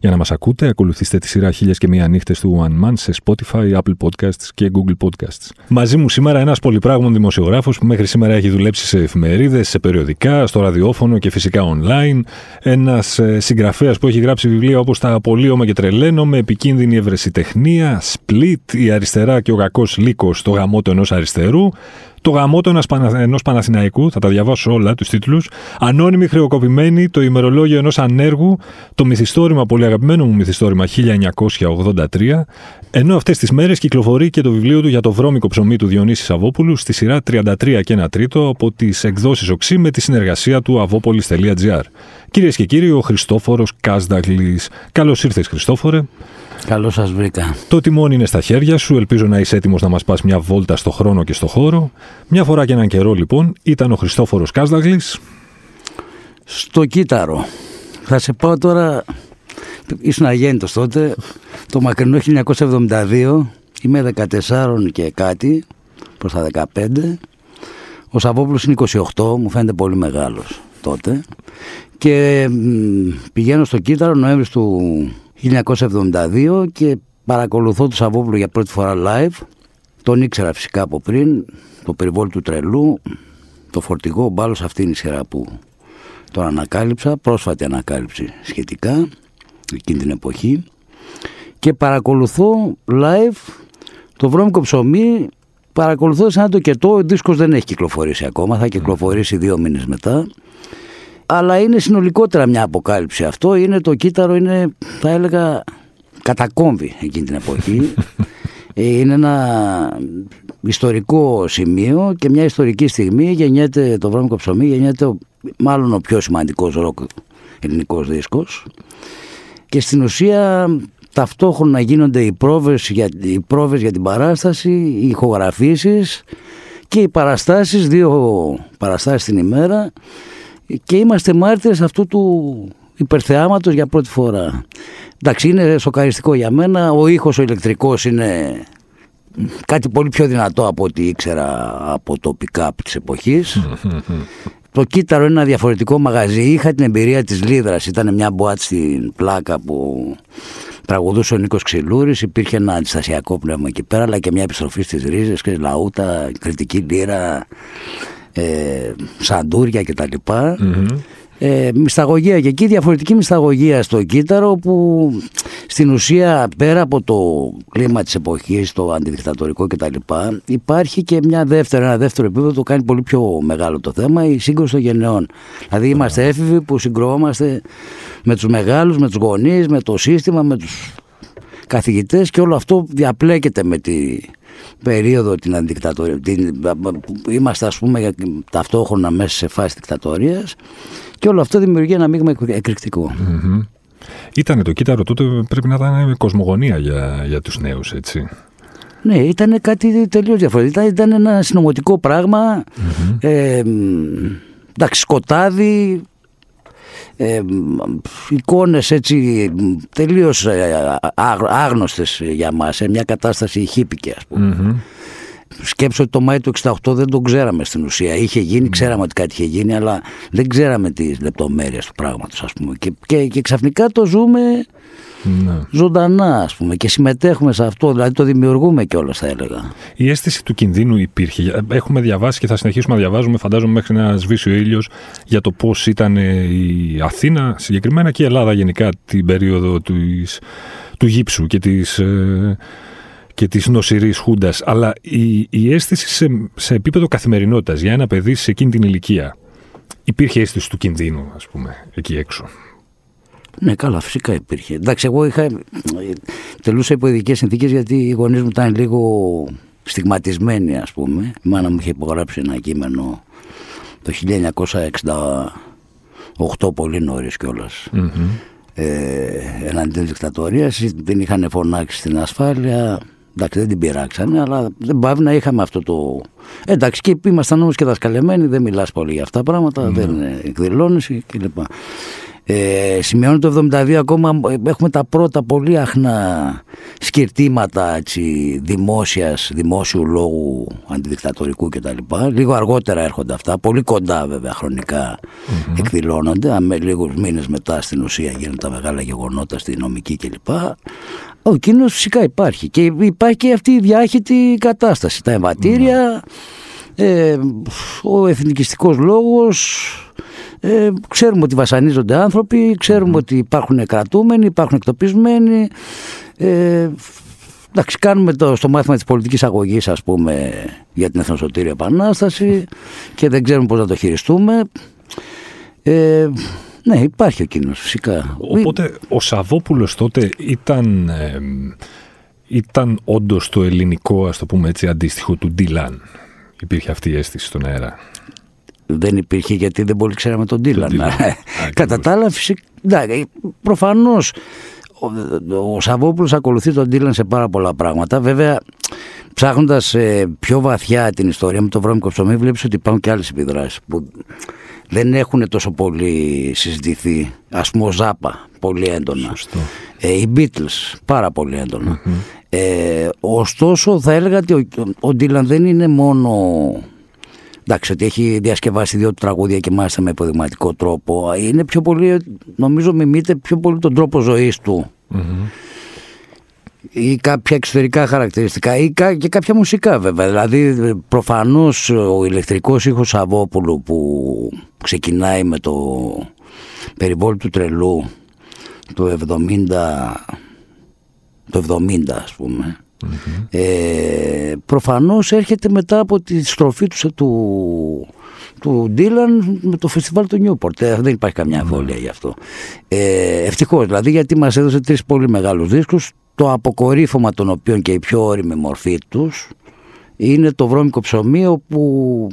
Για να μας ακούτε, ακολουθήστε τη σειρά χίλιες και μία νύχτες του One Man σε Spotify, Apple Podcasts και Google Podcasts. Μαζί μου σήμερα ένας πολυπράγμων δημοσιογράφος που μέχρι σήμερα έχει δουλέψει σε εφημερίδες, σε περιοδικά, στο ραδιόφωνο και φυσικά online. Ένας ε, συγγραφέας που έχει γράψει βιβλία όπως Τα Απολύωμα και Τρελαίνομαι, Επικίνδυνη Ευρεσιτεχνία, Split, Η Αριστερά και ο Κακός Λύκος, Το γαμότο ενός αριστερού, το γαμότο ενός Παναθηναϊκού, θα τα διαβάσω όλα τους τίτλους. Ανώνυμη χρεοκοπημένη, το ημερολόγιο ενός ανέργου, το μυθιστόρημα, πολύ αγαπημένο μου μυθιστόρημα 1983. Ενώ αυτές τις μέρες κυκλοφορεί και το βιβλίο του για το βρώμικο ψωμί του Διονύσης Σαββόπουλου στη σειρά 33 και 1 τρίτο από τις εκδόσεις Οξύ με τη συνεργασία του αβόπολη.gr. Κυρίες και κύριοι, ο Χριστόφορος Κάσδαγλης. Καλώς ήρθες, Χριστόφορε. Καλώς σας βρήκα. Το τιμόνι είναι στα χέρια σου. Ελπίζω να είσαι έτοιμος να μας πας μια βόλτα στο χρόνο και στο χώρο. Μια φορά και έναν καιρό, λοιπόν, ήταν ο Χριστόφορος Κάσδαγλης. Στο κύτταρο. Θα σε πω τώρα. Ήσουν αγέννητο τότε. Το μακρινό 1972. Είμαι 14 και κάτι. Προς τα 15. Ο Σαββόπουλος είναι 28. Μου φαίνεται πολύ μεγάλος τότε. Και πηγαίνω στο κύτταρο Νοέμβρης του 1972 και παρακολουθώ το Σαββόπουλο για πρώτη φορά live. Τον ήξερα φυσικά από πριν, το περιβόλι του τρελού, το φορτηγό, μπάλος αυτή είναι η σειρά που τον ανακάλυψα, πρόσφατη ανακάλυψη σχετικά, εκείνη την εποχή. Και παρακολουθώ live το βρώμικο ψωμί, παρακολουθώ σαν το κετό, ο δίσκος δεν έχει κυκλοφορήσει ακόμα, θα κυκλοφορήσει δύο μήνες μετά αλλά είναι συνολικότερα μια αποκάλυψη αυτό. Είναι το κύτταρο, είναι θα έλεγα κατακόμβη εκείνη την εποχή. Ε, είναι ένα ιστορικό σημείο και μια ιστορική στιγμή γεννιέται το βρώμικο ψωμί, γεννιέται μάλλον ο πιο σημαντικός ροκ ελληνικός δίσκος και στην ουσία ταυτόχρονα γίνονται οι πρόβες για, οι πρόβες για την παράσταση, οι ηχογραφήσεις και οι παραστάσεις, δύο παραστάσεις την ημέρα και είμαστε μάρτυρες αυτού του υπερθεάματος για πρώτη φορά. Εντάξει, είναι σοκαριστικό για μένα. Ο ήχος ο ηλεκτρικός είναι κάτι πολύ πιο δυνατό από ό,τι ήξερα από το pick-up της εποχής. το κύτταρο είναι ένα διαφορετικό μαγαζί. Είχα την εμπειρία της Λίδρας. Ήταν μια μποάτ στην πλάκα που τραγουδούσε ο Νίκος Ξυλούρης. Υπήρχε ένα αντιστασιακό πνεύμα εκεί πέρα, αλλά και μια επιστροφή στις ρίζες, και λαούτα, κριτική λύρα ε, σαντούρια κτλ. Mm-hmm. Ε, μυσταγωγία και εκεί διαφορετική μυσταγωγία στο κύτταρο που στην ουσία πέρα από το κλίμα της εποχής, το αντιδικτατορικό κτλ υπάρχει και μια δεύτερη, ένα δεύτερο επίπεδο το κάνει πολύ πιο μεγάλο το θέμα η σύγκρουση των γενεών δηλαδή είμαστε έφηβοι που συγκρουόμαστε με τους μεγάλους, με τους γονείς, με το σύστημα, με τους καθηγητές και όλο αυτό διαπλέκεται με τη περίοδο την αντικτατορία. Την, είμαστε ας πούμε ταυτόχρονα μέσα σε φάση δικτατορίας και όλο αυτό δημιουργεί ένα μείγμα εκρηκτικό. Mm-hmm. Ήταν το κύτταρο τότε πρέπει να ήταν κοσμογονία για, για τους νέους έτσι. Ναι, ήταν κάτι τελείως διαφορετικό. Ήταν, ήταν ένα συνωμοτικό πράγμα. Mm-hmm. Ε, εντάξει, σκοτάδι, ε, εικόνες έτσι τελείως ε, άγνωστες για μας, σε μια κατάσταση χύπηκε ας πούμε. Mm-hmm. Σκέψω ότι το Μάη του 68 δεν τον ξέραμε στην ουσία. Είχε γίνει, ξέραμε ότι κάτι είχε γίνει, αλλά δεν ξέραμε τις λεπτομέρειες του πράγματος ας πούμε. Και, και, και ξαφνικά το ζούμε ναι. ζωντανά ας πούμε και συμμετέχουμε σε αυτό, δηλαδή το δημιουργούμε κιόλας θα έλεγα. Η αίσθηση του κινδύνου υπήρχε. Έχουμε διαβάσει και θα συνεχίσουμε να διαβάζουμε φαντάζομαι μέχρι να σβήσει ο ήλιος για το πώς ήταν η Αθήνα συγκεκριμένα και η Ελλάδα γενικά την περίοδο της, του γύψου και της... Ε, και της νοσηρής χούντας, αλλά η, η αίσθηση σε, σε επίπεδο καθημερινότητας για ένα παιδί σε εκείνη την ηλικία, υπήρχε αίσθηση του κινδύνου, ας πούμε, εκεί έξω; Ναι, καλά, φυσικά υπήρχε. Εντάξει, εγώ είχα, τελούσα υπό ειδικές συνθήκες γιατί οι γονείς μου ήταν λίγο στιγματισμένοι, ας πούμε. Η μάνα μου είχε υπογράψει ένα κείμενο το 1968, πολύ νωρίς κιόλας. Mm-hmm. Ε, εναντίον της δικτατορίας. Την είχαν φωνάξει στην ασφάλεια. Εντάξει, δεν την πειράξανε, αλλά δεν πάβει να είχαμε αυτό το. Εντάξει, και ήμασταν όμως και δασκαλεμένοι, δεν μιλάς πολύ για αυτά τα πράγματα, mm-hmm. δεν εκδηλώνει κλπ. Ε, σημειώνει το 72 ακόμα έχουμε τα πρώτα πολύ αχνά σκυρτήματα έτσι, δημόσιας, δημόσιου λόγου αντιδικτατορικού κτλ. Λίγο αργότερα έρχονται αυτά, πολύ κοντά βέβαια χρονικά mm-hmm. εκδηλώνονται. Με λίγους μήνες μετά στην ουσία γίνονται τα μεγάλα γεγονότα στη νομική κλπ. Ο κίνδυνος φυσικά υπάρχει και υπάρχει και αυτή η διάχυτη κατάσταση. Τα εμβατήρια, ε, ο εθνικιστικός λόγος, ε, ξέρουμε ότι βασανίζονται άνθρωποι, ξέρουμε ότι υπάρχουν κρατούμενοι, υπάρχουν εκτοπισμένοι. Ε, εντάξει, κάνουμε το, στο μάθημα της πολιτικής αγωγής ας πούμε για την Εθνοσωτήρια Επανάσταση και δεν ξέρουμε πώς να το χειριστούμε. Ε, ναι, υπάρχει ο κίνδυνος φυσικά. Οπότε ο Σαββόπουλος τότε ήταν, ε, ήταν όντως το ελληνικό, ας το πούμε έτσι, αντίστοιχο του Ντίλαν. Υπήρχε αυτή η αίσθηση στον αέρα. Δεν υπήρχε γιατί δεν πολύ ξέραμε τον Ντίλαν. Κατά τα άλλα, φυσικά. Προφανώς ο, ο Σαββόπουλος ακολουθεί τον Ντίλαν σε πάρα πολλά πράγματα. Βέβαια, ψάχνοντας ε, πιο βαθιά την ιστορία με το βρώμικο ψωμί, βλέπεις ότι υπάρχουν και άλλες επιδράσεις που δεν έχουν τόσο πολύ συζητηθεί. Α πούμε, ο Ζάπα, πολύ έντονα. Ε, οι Beatles, πάρα πολύ Ε, ωστόσο, θα έλεγα ότι ο, ο Ντίλαν δεν είναι μόνο Εντάξει, ότι έχει διασκευάσει δύο τραγούδια και μάλιστα με υποδειγματικό τρόπο. Είναι πιο πολύ, νομίζω, μιμείται πιο πολύ τον τρόπο ζωής του. Ή κάποια εξωτερικά χαρακτηριστικά ή και κάποια μουσικά βέβαια. Δηλαδή προφανώς ο ηλεκτρικός ήχος Σαββόπουλου που ξεκινάει με το περιβόλι του τρελού το 70, το 70 ας πούμε Mm-hmm. Ε, προφανώς έρχεται μετά από τη στροφή του, του, του Ντίλαν με το φεστιβάλ του Νιούπορτ. Ε, δεν υπάρχει καμιά αμφιβολία γι' αυτό. Ε, Ευτυχώς δηλαδή γιατί μας έδωσε τρεις πολύ μεγάλους δίσκους το αποκορύφωμα των οποίων και η πιο ώριμη μορφή τους είναι το βρώμικο ψωμί όπου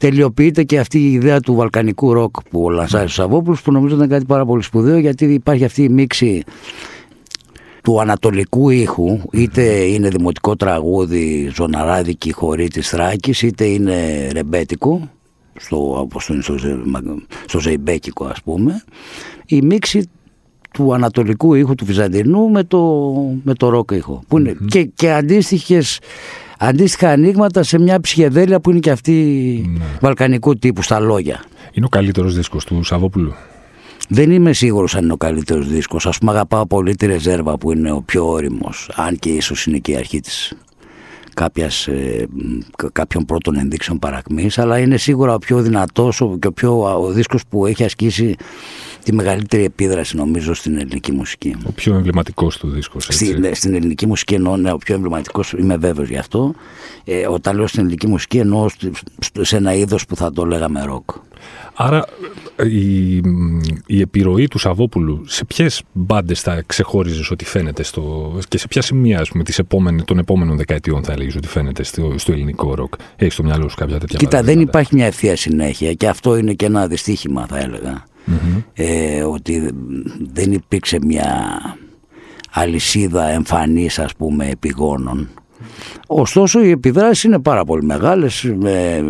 τελειοποιείται και αυτή η ιδέα του βαλκανικού ροκ που λανσάρει ο Σαββόπουλος που νομίζω ήταν κάτι πάρα πολύ σπουδαίο γιατί υπάρχει αυτή η μίξη του ανατολικού ήχου είτε είναι δημοτικό τραγούδι ζωναράδικη χωρί της Θράκης είτε είναι ρεμπέτικο στο, στο, στο ζεϊμπέκικο ας πούμε η μίξη του ανατολικού ήχου του Βυζαντινού με το, με το ροκ ήχο που είναι, και, και αντίστοιχες αντίστοιχα ανοίγματα σε μια ψυχεδέλεια που είναι και αυτή ναι. βαλκανικού τύπου στα λόγια. Είναι ο καλύτερος δίσκος του Σαββόπουλου; Δεν είμαι σίγουρος αν είναι ο καλύτερος δίσκος. Α πούμε, αγαπάω πολύ τη ρεζέρβα που είναι ο πιο όριμος. Αν και ίσως είναι και η αρχή της κάποιας, ε, κάποιων πρώτων ενδείξεων παρακμής αλλά είναι σίγουρα ο πιο δυνατός και ο, πιο, ο δίσκος που έχει ασκήσει τη μεγαλύτερη επίδραση νομίζω στην ελληνική μουσική. Ο πιο εμβληματικός του δίσκος. Στην, ναι, στην ελληνική μουσική εννοώ, ναι, ο πιο εμβληματικός, είμαι βέβαιος γι' αυτό. Ε, όταν λέω στην ελληνική μουσική εννοώ σε ένα είδος που θα το λέγαμε ροκ. Άρα η, η επιρροή του Σαββόπουλου σε ποιες μπάντες θα ξεχώριζες ότι φαίνεται στο, και σε ποια σημεία πούμε, τις επόμενες, των επόμενων δεκαετιών θα έλεγες ότι φαίνεται στο, στο ελληνικό ροκ; Έχεις στο μυαλό σου κάποια τέτοια Κοίτα, δεν υπάρχει μια ευθεία συνέχεια και αυτό είναι και ένα δυστύχημα θα έλεγα. Ε, ότι δεν υπήρξε μια αλυσίδα εμφανής ας πούμε επιγόνων. Ωστόσο οι επιδράσεις είναι πάρα πολύ μεγάλες. Ε,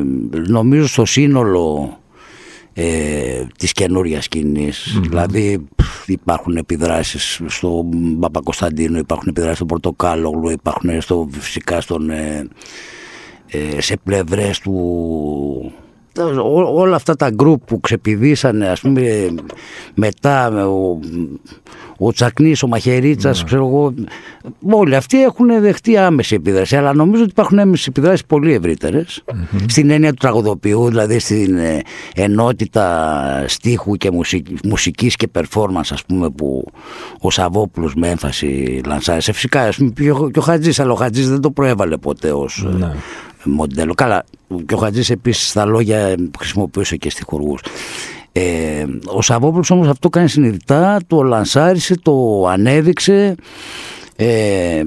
νομίζω στο σύνολο ε, της καινούριας Δηλαδή υπάρχουν επιδράσεις στο Παπακοσταντίνο, υπάρχουν επιδράσεις στο Πορτοκάλογλου, υπάρχουν στο, φυσικά στον, ε, ε, σε πλευρές του όλα αυτά τα γκρουπ που ξεπηδήσανε ας πούμε μετά ο, ο Τσακνής, ο Μαχαιρίτσας ναι. ξέρω εγώ όλοι αυτοί έχουν δεχτεί άμεση επίδραση αλλά νομίζω ότι υπάρχουν άμεση επιδράσεις πολύ στην έννοια του τραγουδοποιού δηλαδή στην ε, ενότητα στίχου και μουσική, μουσικής και performance ας πούμε που ο Σαββόπουλος με έμφαση λανσάρισε. Φυσικά ας πούμε, και ο, Χατζής αλλά ο Χατζής δεν το προέβαλε ποτέ ως, ναι μοντέλο. Καλά, και ο Χατζής επίσης στα λόγια χρησιμοποιούσε και στιχουργούς. Ε, ο Σαββόπουλος όμως αυτό κάνει συνειδητά, το λανσάρισε, το ανέδειξε, ε,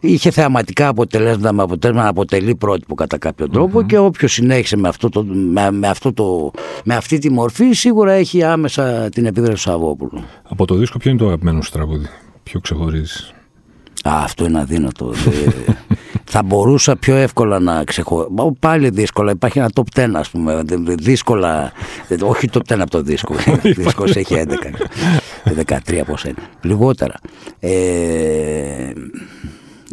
είχε θεαματικά αποτελέσματα με αποτέλεσμα να αποτελεί πρότυπο κατά κάποιο και όποιος συνέχισε με, αυτό το, με, αυτό το, με αυτή τη μορφή σίγουρα έχει άμεσα την επίδραση του Σαββόπουλου. Από το δίσκο ποιο είναι το αγαπημένο σου τραγούδι, ποιο ξεχωρίζεις; Α, αυτό είναι αδύνατο. θα μπορούσα πιο εύκολα να ξεχωρίσω. Πάλι δύσκολα. Υπάρχει ένα top 10, ας πούμε. Δύσκολα. Όχι top 10 από το δίσκο. Ο δίσκος έχει 11. 13 πώ είναι. Λιγότερα. Ε,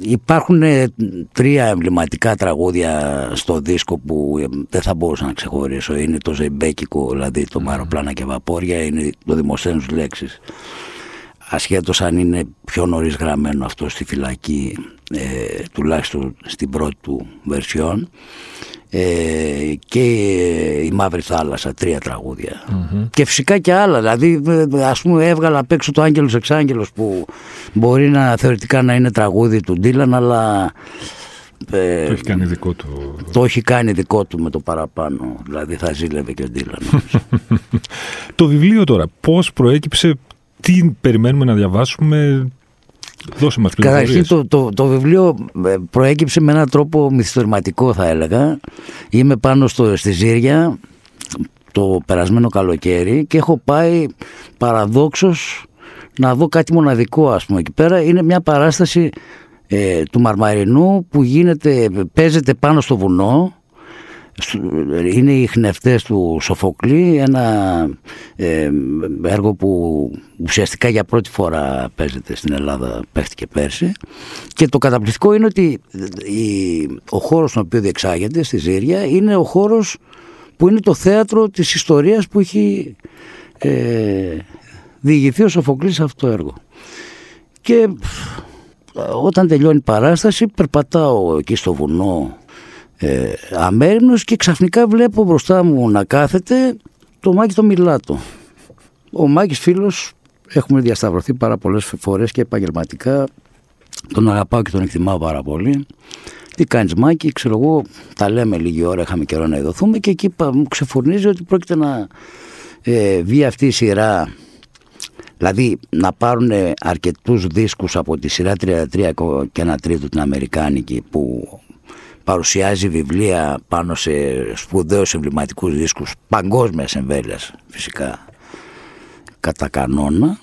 Υπάρχουν ε, τρία εμβληματικά τραγούδια στο δίσκο που ε, δεν θα μπορούσα να ξεχωρίσω. Είναι το Ζεμπέκικο, δηλαδή το Μαροπλάνα και Βαπόρια, είναι το Δημοσθένους Λέξεις. Ασχέτως αν είναι πιο νωρίς γραμμένο αυτό στη φυλακή, ε, τουλάχιστον στην πρώτη του βερσιόν ε, και η Μαύρη Θάλασσα, τρία Και φυσικά και άλλα, δηλαδή ας πούμε έβγαλα απ' έξω το Άγγελος Εξάγγελος που μπορεί να θεωρητικά να είναι τραγούδι του Ντίλαν αλλά ε, το έχει κάνει δικό του. Το έχει κάνει δικό του με το παραπάνω. Δηλαδή θα ζήλευε και ο Ντίλαν. το βιβλίο τώρα, πώς προέκυψε, τι περιμένουμε να διαβάσουμε, Δώσε μας Καταρχήν το, το, το βιβλίο ε, προέκυψε με έναν τρόπο μυθιστορηματικό θα έλεγα. Είμαι πάνω στο, στη Ζήρια το περασμένο καλοκαίρι και έχω πάει παραδόξως να δω κάτι μοναδικό ας πούμε εκεί πέρα. Είναι μια παράσταση ε, του Μαρμαρινού που γίνεται, παίζεται πάνω στο βουνό είναι οι χνευτές του Σοφοκλή ένα ε, έργο που ουσιαστικά για πρώτη φορά παίζεται στην Ελλάδα παίχτηκε πέρσι. Και το καταπληκτικό είναι ότι η, ο χώρος στον οποίο διεξάγεται στη Ζήρια είναι ο χώρος που είναι το θέατρο της ιστορίας που έχει ε, διηγηθεί ο Σοφοκλής σε αυτό το έργο. Και όταν τελειώνει η παράσταση περπατάω εκεί στο βουνό ε, αμέριμνος και ξαφνικά βλέπω μπροστά μου να κάθεται το Μάκη το Μιλάτο. Ο Μάκης φίλος, έχουμε διασταυρωθεί πάρα πολλές φορές και επαγγελματικά, τον αγαπάω και τον εκτιμάω πάρα πολύ. Τι κάνεις Μάκη, ξέρω εγώ, τα λέμε λίγη ώρα, είχαμε καιρό να ειδωθούμε και εκεί μου ξεφουρνίζει ότι πρόκειται να ε, βγει αυτή η σειρά Δηλαδή να πάρουν αρκετούς δίσκους από τη σειρά 33 και ένα τρίτο την Αμερικάνικη που παρουσιάζει βιβλία πάνω σε σπουδαίους εμβληματικούς δίσκους παγκόσμιας εμβέλειας φυσικά κατά κανόνα.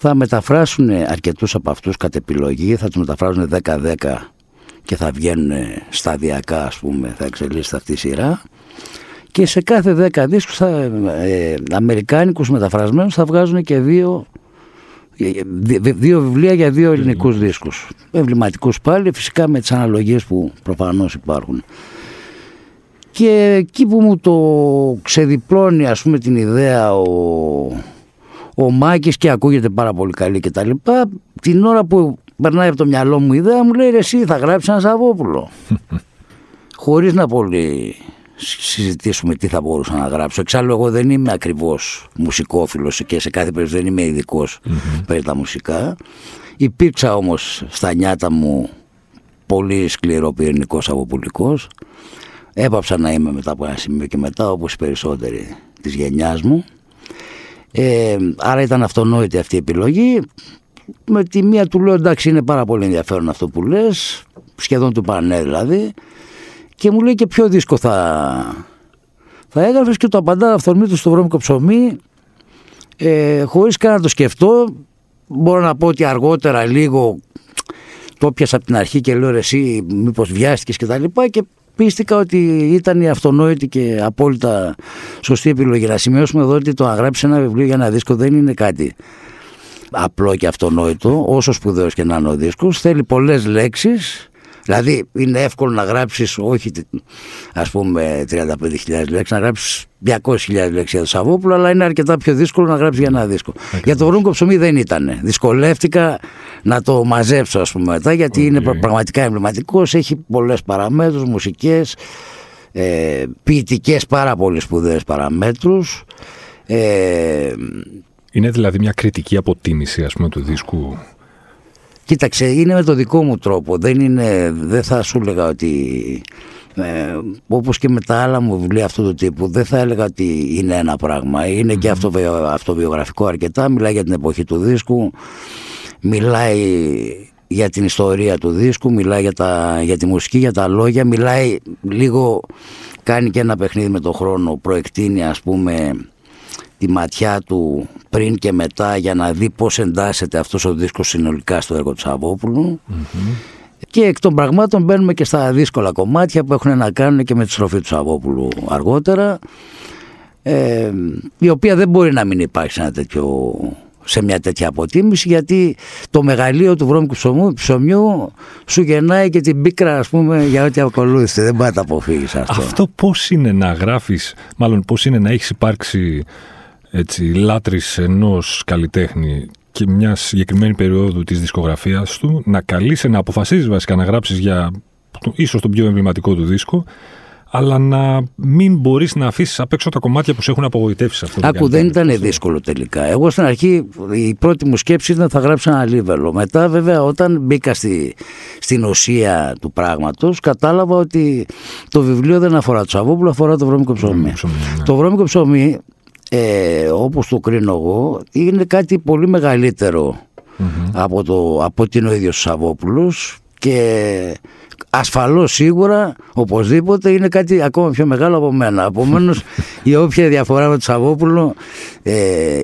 Θα μεταφράσουν αρκετούς από αυτούς κατ' επιλογή θα τους μεταφράσουν 10-10 και θα βγαίνουν σταδιακά ας πούμε θα εξελίσσεται αυτή η σειρά. Και σε κάθε 10 δίσκους θα, ε, αμερικάνικους μεταφρασμένους θα βγάζουν και δύο δύο βιβλία για δύο ελληνικούς δίσκους. Εμβληματικούς πάλι φυσικά με τις αναλογίες που προφανώς υπάρχουν. Και εκεί που μου το ξεδιπλώνει ας πούμε την ιδέα ο, ο Μάκης και ακούγεται πάρα πολύ καλή και τα λοιπά την ώρα που περνάει από το μυαλό μου η ιδέα μου λέει εσύ θα γράψεις ένα Σαββόπουλο χωρίς να πολύ συζητήσουμε τι θα μπορούσα να γράψω. Εξάλλου εγώ δεν είμαι ακριβώς μουσικόφιλος και σε κάθε περίπτωση δεν είμαι ειδικός mm-hmm. περί τα μουσικά. Υπήρξα όμως στα νιάτα μου πολύ σκληρό πυρηνικός αποπουλικός. Έπαψα να είμαι μετά από ένα σημείο και μετά όπως οι περισσότεροι της γενιάς μου. Ε, άρα ήταν αυτονόητη αυτή η επιλογή. Με τη μία του λέω εντάξει είναι πάρα πολύ ενδιαφέρον αυτό που λες, σχεδόν του πανέ δηλαδή και μου λέει και ποιο δίσκο θα, θα έγραφες και το απαντά αυθορμήτω στο βρώμικο ψωμί ε, χωρίς καν να το σκεφτώ μπορώ να πω ότι αργότερα λίγο το πιάσα από την αρχή και λέω εσύ μήπως βιάστηκες και τα λοιπά και πίστηκα ότι ήταν η αυτονόητη και απόλυτα σωστή επιλογή. Να σημειώσουμε εδώ ότι το να γράψεις ένα βιβλίο για ένα δίσκο δεν είναι κάτι απλό και αυτονόητο, όσο σπουδαίος και να είναι ο δίσκος. Θέλει πολλές λέξεις, Δηλαδή είναι εύκολο να γράψεις όχι ας πούμε 35.000 λέξεις, να γράψεις 200.000 λέξεις για το Σαββόπουλο, αλλά είναι αρκετά πιο δύσκολο να γράψεις για ένα δίσκο. Για το Ρούνκο ψωμί δεν ήταν. Δυσκολεύτηκα να το μαζέψω ας πούμε μετά, γιατί είναι πραγματικά εμβληματικός, έχει πολλές παραμέτρους, μουσικές, ε, ποιητικές πάρα πολύ σπουδαίες παραμέτρους. Ε, είναι δηλαδή μια κριτική αποτίμηση ας πούμε του δίσκου; Κοίταξε, είναι με το δικό μου τρόπο. Δεν, είναι, δεν θα σου έλεγα ότι... Ε, όπως και με τα άλλα μου βιβλία αυτού του τύπου δεν θα έλεγα ότι είναι ένα πράγμα είναι και αυτοβιογραφικό αρκετά μιλάει για την εποχή του δίσκου μιλάει για την ιστορία του δίσκου μιλάει για, τα, για τη μουσική, για τα λόγια μιλάει λίγο κάνει και ένα παιχνίδι με τον χρόνο προεκτείνει ας πούμε τη ματιά του πριν και μετά για να δει πώς εντάσσεται αυτός ο δίσκος συνολικά στο έργο του σαββοπουλου Και εκ των πραγμάτων μπαίνουμε και στα δύσκολα κομμάτια που έχουν να κάνουν και με τη στροφή του Σαββόπουλου αργότερα ε, η οποία δεν μπορεί να μην υπάρχει σε, ένα τέτοιο, σε μια τέτοια αποτίμηση γιατί το μεγαλείο του βρώμικου ψωμιού, ψωμιού σου γεννάει και την πίκρα ας πούμε για ό,τι ακολούθησε. Δεν πάει να τα αποφύγεις αυτό. Αυτό πώς είναι να γράφεις, μάλλον πώς είναι να έχεις υπάρξει έτσι, λάτρης ενός καλλιτέχνη και μια συγκεκριμένη περίοδου της δισκογραφίας του να καλείσαι να αποφασίζεις βασικά να γράψεις για ίσως τον πιο εμβληματικό του δίσκο αλλά να μην μπορείς να αφήσεις απ' έξω τα κομμάτια που σε έχουν απογοητεύσει αυτό. Άκου, δεν ήταν δύσκολο τελικά. Εγώ στην αρχή η πρώτη μου σκέψη ήταν θα γράψω ένα λίβελο. Μετά, βέβαια, όταν μπήκα στη, στην ουσία του πράγματος, κατάλαβα ότι το βιβλίο δεν αφορά το Σαββόπουλο, αφορά το βρώμικο ψωμί. Ναι. Το βρώμικο ψωμί, ε, όπως το κρίνω εγώ, είναι κάτι πολύ από, το, από την ο ίδιος Σαββόπουλος και ασφαλώς σίγουρα οπωσδήποτε είναι κάτι ακόμα πιο μεγάλο από μένα. Επομένως, η όποια διαφορά με τον Σαββόπουλο ε,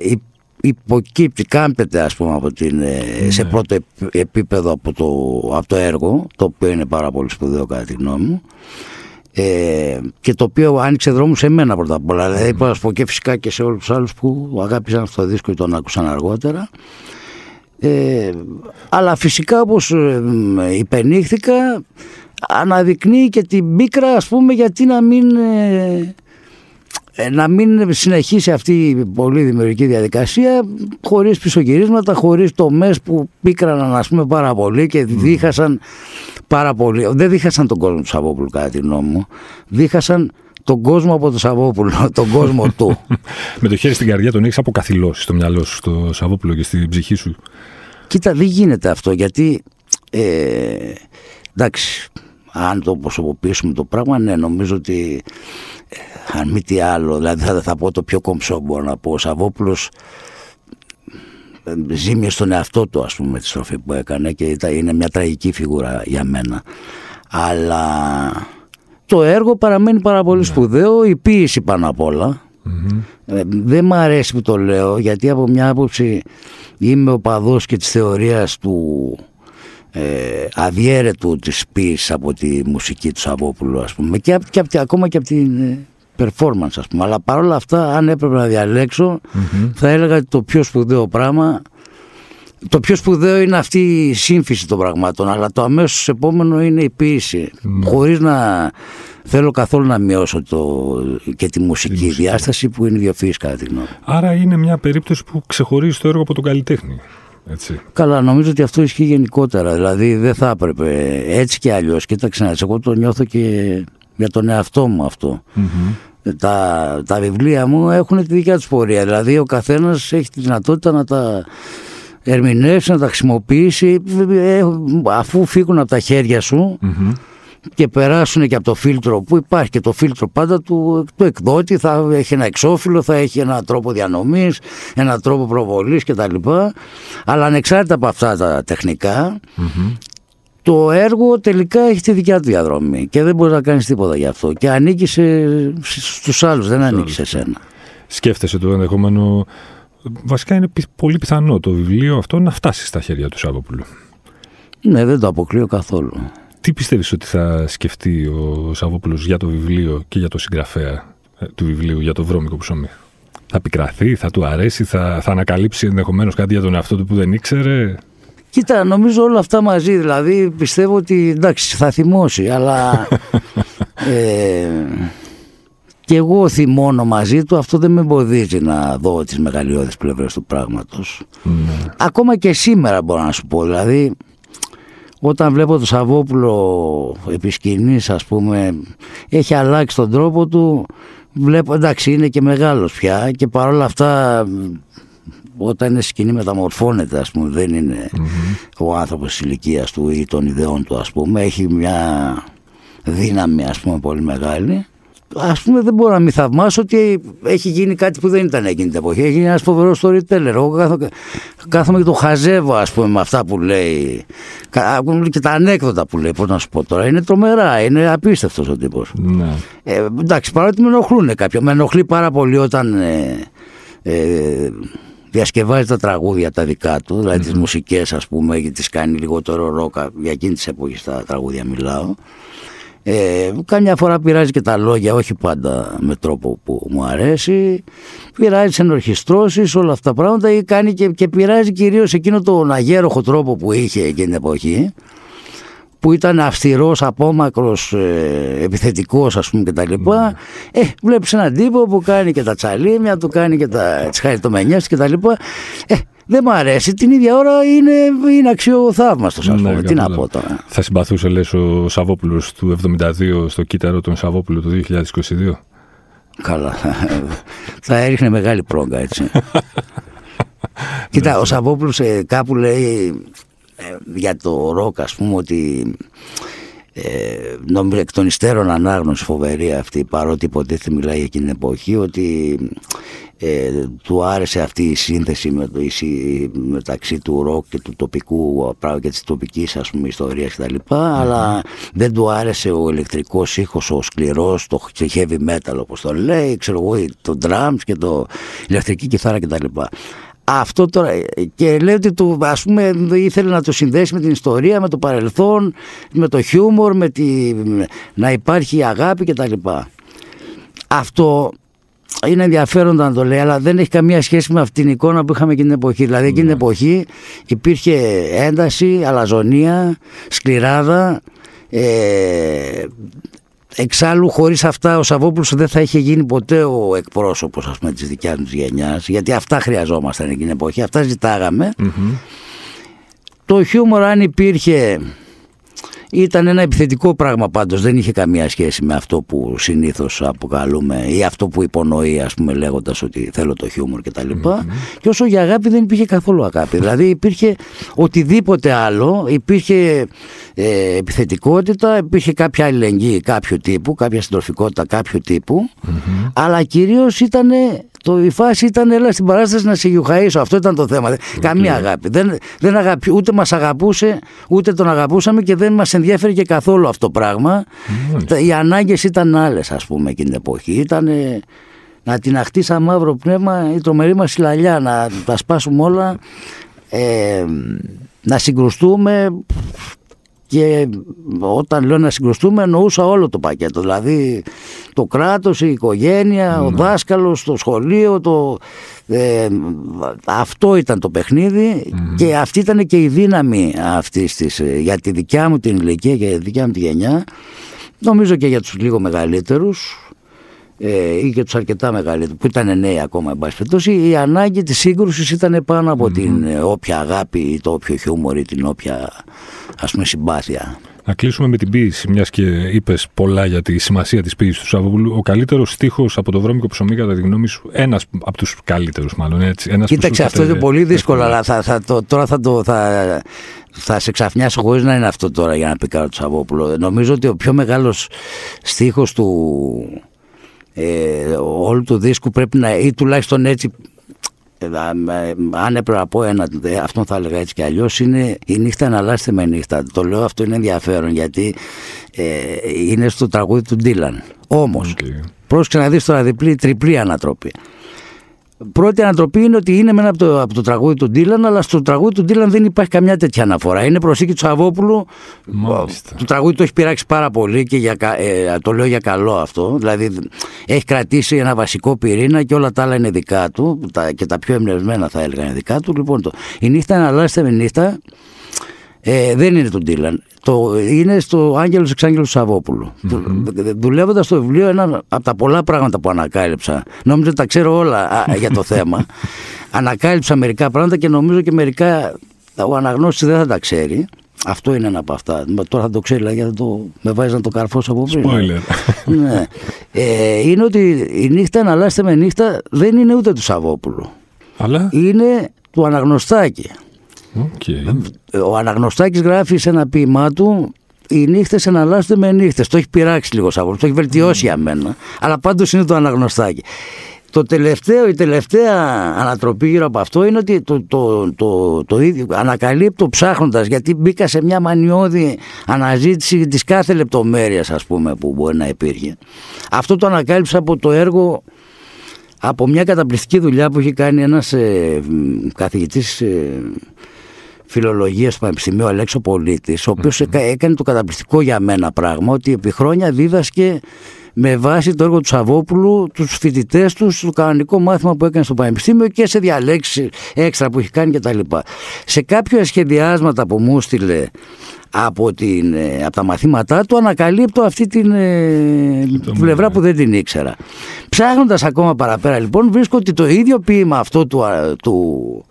υποκύπτει, κάμπτεται ας πούμε από την, ε, σε ναι. πρώτο επίπεδο από το, από το έργο το οποίο είναι πάρα πολύ σπουδαίο κατά τη γνώμη μου ε, και το οποίο άνοιξε δρόμους σε μένα πρώτα απ' όλα. Δηλαδή, μπορώ να πω και φυσικά και σε όλους τους άλλους που αγάπησαν αυτό το δίσκο και τον άκουσαν αργότερα. Ε, αλλά φυσικά όπως ε, υπενήχθηκα αναδεικνύει και την πίκρα ας πούμε γιατί να μην ε, ε, να μην συνεχίσει αυτή η πολύ δημιουργική διαδικασία χωρίς πισωγυρίσματα, χωρίς τομές που πίκραναν ας πούμε πάρα πολύ και δίχασαν πάρα πολύ. Δεν δίχασαν τον κόσμο του Σαββόπουλου κατά τη γνώμη μου. Δίχασαν τον κόσμο από τον Σαββόπουλο, τον κόσμο του. Με το χέρι στην καρδιά τον έχεις αποκαθιλώσει στο μυαλό σου, στο Σαββόπουλο και στην ψυχή σου. Κοίτα, δεν γίνεται αυτό γιατί. Ε, εντάξει, αν το προσωποποιήσουμε το πράγμα, ναι, νομίζω ότι ε, αν μη τι άλλο, δηλαδή θα, θα πω το πιο κομψό μπορώ να πω. Ο Σαββόπουλος ε, ζήμιε στον εαυτό του ας πούμε με τη στροφή που έκανε και είναι μια τραγική φιγούρα για μένα. Αλλά το έργο παραμένει πάρα πολύ ναι. σπουδαίο, η ποίηση πάνω απ' όλα. Ε, δεν μ' αρέσει που το λέω γιατί από μια άποψη είμαι ο παδός και της θεωρίας του ε, αδιέρετου της ποίησης από τη μουσική του Σαββόπουλου ας πούμε. Και, και, και ακόμα και από την ε, performance ας πούμε. Αλλά παρόλα αυτά αν έπρεπε να διαλεξω θα έλεγα ότι το πιο σπουδαίο πράγμα το πιο σπουδαίο είναι αυτή η σύμφυση των πραγμάτων αλλά το αμέσως επόμενο είναι η ποιηση χωρίς να θέλω καθόλου να μειώσω το, και τη μουσική διάσταση που είναι ιδιοφυής κατά τη γνώμη. Άρα είναι μια περίπτωση που ξεχωρίζει το έργο από τον καλλιτέχνη. Έτσι. Καλά, νομίζω ότι αυτό ισχύει γενικότερα. Δηλαδή δεν θα έπρεπε έτσι και αλλιώς. Κοίταξε να εγώ το νιώθω και για τον εαυτό μου αυτό. Τα, τα βιβλία μου έχουν τη δικιά τους πορεία. Δηλαδή ο καθένας έχει τη δυνατότητα να τα ερμηνεύσει, να τα χρησιμοποιήσει ε, αφού φύγουν από τα χέρια σου και περάσουν και από το φίλτρο που υπάρχει και το φίλτρο πάντα του, του εκδότη θα έχει ένα εξώφυλλο, θα έχει ένα τρόπο διανομής, ένα τρόπο προβολής κτλ. Αλλά ανεξάρτητα από αυτά τα τεχνικα το έργο τελικά έχει τη δικιά του διαδρομή και δεν μπορεί να κάνεις τίποτα γι' αυτό και ανήκει σε, στους άλλους, δεν ανήκει σε σένα. Σκέφτεσαι το ενδεχόμενο, βασικά είναι πολύ πιθανό το βιβλίο αυτό να φτάσει στα χέρια του Σάββοπουλου. Ναι, δεν το αποκλείω καθόλου. Τι πιστεύεις ότι θα σκεφτεί ο Σαββόπουλος για το βιβλίο και για το συγγραφέα ε, του βιβλίου για το βρώμικο ψωμί; Θα πικραθεί, θα του αρέσει, θα, θα ανακαλύψει ενδεχομένως κάτι για τον εαυτό του που δεν ήξερε; Κοίτα, νομίζω όλα αυτά μαζί. Δηλαδή πιστεύω ότι εντάξει, θα θυμώσει, αλλά. ε, και εγώ θυμώνω μαζί του, αυτό δεν με εμποδίζει να δω τις μεγαλειώδεις πλευρές του πράγματος. Ναι. Ακόμα και σήμερα μπορώ να σου πω, δηλαδή όταν βλέπω το Σαββόπουλο επί σκηνής, ας πούμε έχει αλλάξει τον τρόπο του βλέπω εντάξει είναι και μεγάλος πια και παρόλα αυτά όταν είναι σκηνή μεταμορφώνεται ας πούμε δεν ειναι ο άνθρωπος της ηλικίας του ή των ιδεών του ας πούμε έχει μια δύναμη ας πούμε πολύ μεγάλη Α πούμε δεν μπορώ να μην θαυμάσω ότι έχει γίνει κάτι που δεν ήταν εκείνη την εποχή. Έχει γίνει ένας φοβερός storyteller. Εγώ κάθομαι και το χαζεύω ας πούμε με αυτά που λέει. Και τα ανέκδοτα που λέει. Πώς να σου πω τώρα. Είναι τρομερά. Είναι απίστευτος ο τύπος. Ναι. Ε, εντάξει, παρότι με ενοχλούν κάποιοι. Με ενοχλεί πάρα πολύ όταν ε, ε, διασκευάζει τα τραγούδια τα δικά του, δηλαδή mm-hmm. τις μουσικές ας πούμε, και τις κάνει λιγότερο ρόκα, για εκείνη της εποχής τα τραγούδια μιλάω. Ε, καμιά φορά πειράζει και τα λόγια, όχι πάντα με τρόπο που μου αρέσει. Πειράζει τι ενορχιστρώσεις, όλα αυτά τα πράγματα ή κάνει και, και πειράζει κυρίως εκείνο τον αγέροχο τρόπο που είχε εκείνη την εποχή που ήταν αυστηρός, απόμακρος, ε, επιθετικός ας πούμε και τα λοιπά. Ε, βλέπεις έναν τύπο που κάνει και τα τσαλίμια, του κάνει και τα, τις χαριτομενιές και τα λοιπά. Ε, δεν μου αρέσει. Την ίδια ώρα είναι, είναι αξιοθαύμαστος, ας ναι, πούμε. Τι να πω τώρα. Θα συμπαθούσε, λες, ο Σαββόπουλος του 72 στο κύτταρο των Σαββόπουλου του 2022. Καλά. θα έριχνε μεγάλη πρόγκα, έτσι. Κοίτα, ναι, ο Σαββόπουλος ε, κάπου λέει ε, για το ροκ, ας πούμε, ότι ε, νομίζω εκ των υστέρων ανάγνωση φοβερή αυτή παρότι υποτίθεται μιλάει για εκείνη την εποχή ότι ε, του άρεσε αυτή η σύνθεση με το, η, μεταξύ του ροκ και του τοπικού πράγμα και της τοπικής ας πούμε ιστορίας κτλ αλλά δεν του άρεσε ο ηλεκτρικός ήχος ο σκληρός το heavy metal όπως το λέει ξέρω εγώ το drums και το ηλεκτρική κιθάρα κτλ αυτό τώρα και λέει ότι του, ας πούμε ήθελε να το συνδέσει με την ιστορία, με το παρελθόν, με το χιούμορ, με τη, να υπάρχει αγάπη κτλ. Αυτό είναι ενδιαφέρον να το λέει, αλλά δεν έχει καμία σχέση με αυτήν την εικόνα που είχαμε εκείνη την εποχή. Δηλαδή εκείνη την ναι. εποχή υπήρχε ένταση, αλαζονία, σκληράδα, ε, Εξάλλου χωρίς αυτά ο Σαββόπουλος δεν θα είχε γίνει ποτέ ο εκπρόσωπος ας πούμε, της δικιάς μας γενιάς γιατί αυτά χρειαζόμασταν εκείνη την εποχή, αυτά Το χιούμορ αν υπήρχε ήταν ένα επιθετικό πράγμα πάντως, δεν είχε καμία σχέση με αυτό που συνήθως αποκαλούμε ή αυτό που υπονοεί ας πούμε λέγοντας ότι θέλω το χιούμορ και τα λοιπα Και όσο για αγάπη δεν υπήρχε καθόλου αγάπη. δηλαδή υπήρχε οτιδήποτε άλλο, υπήρχε ε, επιθετικότητα, υπήρχε κάποια αλληλεγγύη κάποιου τύπου, κάποια συντροφικότητα κάποιου αλλά κυρίως ήταν το, η φάση ήταν έλα στην παράσταση να σε γιουχαίσω. Αυτό ήταν το θέμα. Καμία αγάπη. Δεν, δεν αγαπη, ούτε μας αγαπούσε, ούτε τον αγαπούσαμε και δεν μας ενδιαφέρει και καθόλου αυτό το πράγμα. Οι ανάγκες ήταν άλλες, ας πούμε, εκείνη την εποχή. Ήταν να την αχτεί σαν μαύρο πνεύμα η τρομερή μας συλλαλιά, να τα σπάσουμε όλα. Ε, να συγκρουστούμε και όταν λέω να συγκρουστούμε εννοούσα όλο το πακέτο. Δηλαδή το κράτος, η οικογένεια, ο ναι. δάσκαλος, το σχολείο το, ε, αυτό ήταν το παιχνιδι και αυτή ήταν και η δύναμη αυτής της ε, για τη δικιά μου την ηλικία και για τη δικιά μου τη γενιά. Νομίζω και για τους λίγο μεγαλύτερους ε, ή και τους αρκετά μεγαλύτερους που ήταν νέοι ακόμα εν πάση περιπτώσει η ανάγκη της σύγκρουσης ήταν πάνω από την ε, όποια αγάπη ή το όποιο χιούμορ ή την όποια ας πούμε συμπάθεια. Να κλείσουμε με την ποίηση, μιας και είπες πολλά για τη σημασία της ποίησης του Σαββόπουλου. Ο καλύτερος στίχος από το βρώμικο ψωμί, κατά τη γνώμη σου, ένας από τους καλύτερους, μάλλον έτσι. Ένας Κοίταξε, αυτό είναι πολύ δύσκολο, αλλά θα, θα, το, τώρα θα, το, θα, θα σε ξαφνιάσω χωρίς να είναι αυτό τώρα για να πει κάτι του Σαββόπουλου. Νομίζω ότι ο πιο μεγάλος στίχος του ε, όλου του δίσκου πρέπει να, ή τουλάχιστον έτσι ε, αν έπρεπε να πω ένα, αυτό θα έλεγα έτσι κι αλλιώς, είναι η νύχτα να αλλάξετε με νύχτα. Το λέω αυτό είναι ενδιαφέρον γιατί ε, είναι στο τραγούδι του Ντίλαν. Όμως, okay. πρόσεξε να δεις τώρα διπλή, τριπλή ανατροπή. Πρώτη ανατροπή είναι ότι είναι μένα από το, από το τραγούδι του Ντίλαν, αλλά στο τραγούδι του Ντίλαν δεν υπάρχει καμιά τέτοια αναφορά. Είναι προσήκη του Σαββόπουλου. Το τραγούδι το έχει πειράξει πάρα πολύ και για, ε, το λέω για καλό αυτό. Δηλαδή έχει κρατήσει ένα βασικό πυρήνα και όλα τα άλλα είναι δικά του. Τα, και τα πιο εμπνευσμένα θα έλεγα είναι δικά του. Λοιπόν, το, η νύχτα να αλλάξετε με νύχτα ε, δεν είναι του Ντίλαν. Το, είναι στο Άγγελος Εξάγγελος Σαββόπουλου. Mm-hmm. Δουλεύοντας στο βιβλίο, ένα από τα πολλά πράγματα που ανακάλυψα, νόμιζα ότι τα ξέρω όλα για το θέμα. ανακάλυψα μερικά πράγματα και νομίζω και μερικά ο αναγνώστης δεν θα τα ξέρει. Αυτό είναι ένα από αυτά. Τώρα θα το ξέρει, δηλαδή θα το, με βάζει να το καρφώσω από πριν. Spoiler. ναι. ε, είναι ότι η νύχτα να αλλάξετε με νύχτα δεν είναι ούτε του Σαββόπουλου. Αλλά... Είναι του αναγνωστάκη. Okay. Ο Αναγνωστάκης γράφει σε ένα ποίημά του οι νύχτες εναλλάσσονται με νύχτες. Το έχει πειράξει λίγο σαν το έχει βελτιώσει για μένα. Αλλά πάντως είναι το αναγνωστάκι. Το τελευταίο, η τελευταία ανατροπή γύρω από αυτό είναι ότι το, το, το, το ίδιο ανακαλύπτω ψάχνοντας γιατί μπήκα σε μια μανιώδη αναζήτηση της κάθε λεπτομέρειας, ας πούμε, που μπορεί να υπήρχε. Αυτό το ανακάλυψα από το έργο από μια καταπληκτική δουλειά που έχει κάνει ένας ε, καθηγητής ε, φιλολογίας του Πανεπιστημίου Αλέξο Πολίτης ο οποιος έκανε το καταπληκτικό για μένα πράγμα ότι επί χρόνια δίδασκε με βάση το έργο του Σαββόπουλου τους φοιτητές τους στο κανονικό μάθημα που έκανε στο Πανεπιστήμιο και σε διαλέξει έξτρα που έχει κάνει κτλ. Σε κάποια σχεδιάσματα που μου στείλε από, την, ε, από τα μαθήματά του ανακαλύπτω αυτή την ε, πλευρά που δεν την ήξερα. Ψάχνοντας ακόμα παραπέρα λοιπόν βρίσκω ότι το ίδιο ποίημα αυτό του, του,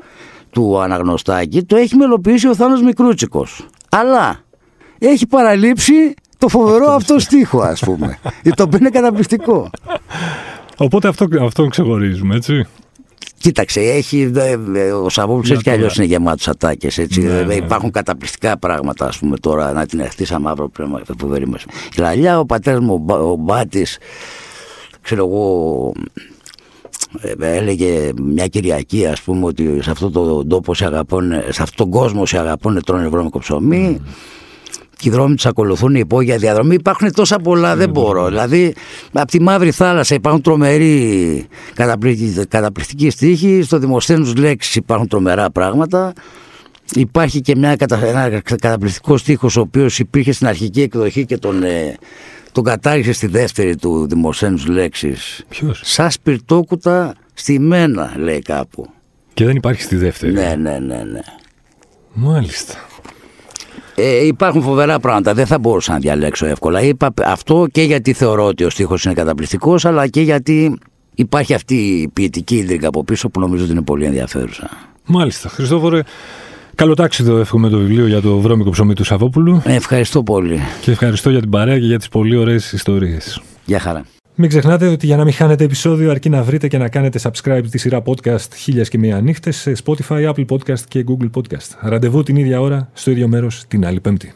του αναγνωστάκη το έχει μελοποιήσει ο Θάνος Μικρούτσικος. Αλλά έχει παραλείψει το φοβερό αυτό στίχο ας πούμε. το οποίο είναι καταπληκτικό. Οπότε αυτό, αυτό ξεχωρίζουμε έτσι. Κοίταξε, έχει, ο Σαββόπουλο έτσι κι αλλιώς είναι γεμάτος ατάκες. Ναι, ναι, ναι. Υπάρχουν καταπληκτικά πράγματα, ας πούμε, τώρα να την εχτίσα μαύρο πρέπει να φοβερή μα. Η Λαλιά, ο πατέρας μου, ο Μπάτης, ξέρω εγώ, ε, έλεγε μια Κυριακή ας πούμε ότι σε αυτόν τον τόπο σε αγαπούν, σε αυτόν τον κόσμο σε αγαπούν τρώνε βρώμικο ψωμί mm και οι δρόμοι τους ακολουθούν υπόγεια διαδρομή. Υπάρχουν τόσα πολλά, δεν μπορώ. Δηλαδή, από τη Μαύρη Θάλασσα υπάρχουν τρομεροί καταπληκτικοί στίχοι, στο Δημοσθένου λέξεις υπάρχουν τρομερά πράγματα. Υπάρχει και μια, ένα καταπληκτικό στίχος ο οποίος υπήρχε στην αρχική εκδοχή και τον, ε, τον κατάργησε στη δεύτερη του Δημοσθένου λέξη. Ποιος; Σα σπιρτόκουτα στη μένα, λέει κάπου. Και δεν υπάρχει στη δεύτερη. Ναι, ναι, ναι. ναι. Μάλιστα. Ε, υπάρχουν φοβερά πράγματα. Δεν θα μπορούσα να διαλέξω εύκολα. Είπα αυτό και γιατί θεωρώ ότι ο στίχος είναι καταπληκτικός, αλλά και γιατί υπάρχει αυτή η ποιητική ίντρικα από πίσω που νομίζω ότι είναι πολύ ενδιαφέρουσα. Μάλιστα. Χριστόφορε, Καλό τάξιδο εύχομαι το βιβλίο για το βρώμικο ψωμί του Σαββόπουλου. Ευχαριστώ πολύ. Και ευχαριστώ για την παρέα και για τις πολύ ωραίες ιστορίες. Γεια χαρά. Μην ξεχνάτε ότι για να μην χάνετε επεισόδιο αρκεί να βρείτε και να κάνετε subscribe τη σειρά podcast χίλιας και μία νύχτες σε Spotify, Apple Podcast και Google Podcast. Ραντεβού την ίδια ώρα, στο ίδιο μέρος την άλλη πέμπτη.